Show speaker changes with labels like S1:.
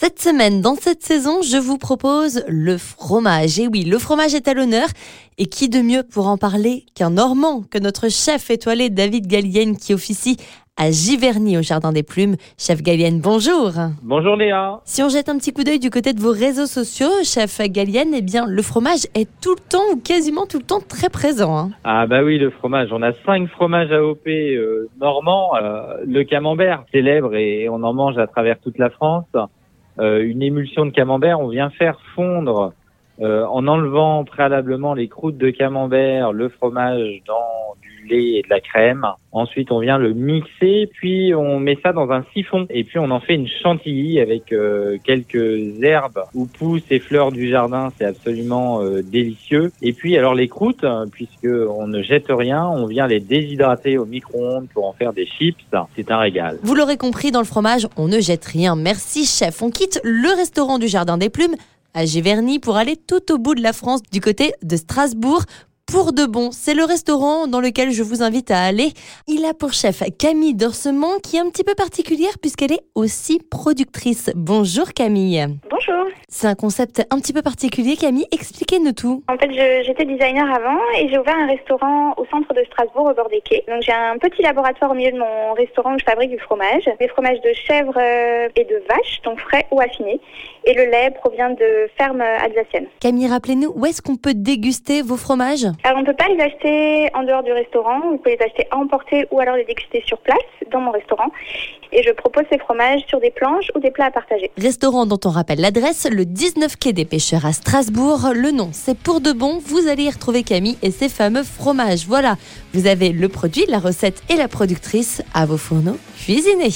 S1: Cette semaine, dans cette saison, je vous propose le fromage. Et oui, le fromage est à l'honneur. Et qui de mieux pour en parler qu'un Normand, que notre chef étoilé David Gallienne qui officie à Giverny au Jardin des Plumes. Chef Gallienne, bonjour.
S2: Bonjour Léa.
S1: Si on jette un petit coup d'œil du côté de vos réseaux sociaux, chef Gallienne, eh bien le fromage est tout le temps ou quasiment tout le temps très présent. Hein.
S2: Ah bah oui, le fromage. On a cinq fromages AOP euh, normands. Euh, le camembert, célèbre et on en mange à travers toute la France. Euh, une émulsion de camembert, on vient faire fondre euh, en enlevant préalablement les croûtes de camembert, le fromage dans et de la crème. Ensuite, on vient le mixer, puis on met ça dans un siphon et puis on en fait une chantilly avec euh, quelques herbes ou pousses et fleurs du jardin. C'est absolument euh, délicieux. Et puis alors les croûtes, puisque on ne jette rien, on vient les déshydrater au micro-ondes pour en faire des chips. C'est un régal.
S1: Vous l'aurez compris, dans le fromage, on ne jette rien. Merci chef. On quitte le restaurant du Jardin des Plumes à Giverny pour aller tout au bout de la France du côté de Strasbourg pour de bon. C'est le restaurant dans lequel je vous invite à aller. Il a pour chef Camille Dorsement qui est un petit peu particulière puisqu'elle est aussi productrice. Bonjour Camille.
S3: Bonjour.
S1: C'est un concept un petit peu particulier Camille, expliquez-nous tout.
S3: En fait, j'étais designer avant et j'ai ouvert un restaurant au centre de Strasbourg au bord des quais. Donc j'ai un petit laboratoire au milieu de mon restaurant où je fabrique du fromage, des fromages de chèvre euh, et de vache, donc frais ou affinés. Et le lait provient de fermes alsaciennes.
S1: Camille, rappelez-nous où est-ce qu'on peut déguster vos fromages?
S3: Alors on ne peut pas les acheter en dehors du restaurant, vous pouvez les acheter à emporter ou alors les déguster sur place dans mon restaurant. Et je propose ces fromages sur des planches ou des plats à partager.
S1: Restaurant dont on rappelle l'adresse, le 19 quai des pêcheurs à Strasbourg. Le nom, c'est pour de bon. Vous allez y retrouver Camille et ses fameux fromages. Voilà, vous avez le produit, la recette et la productrice à vos fourneaux cuisinés.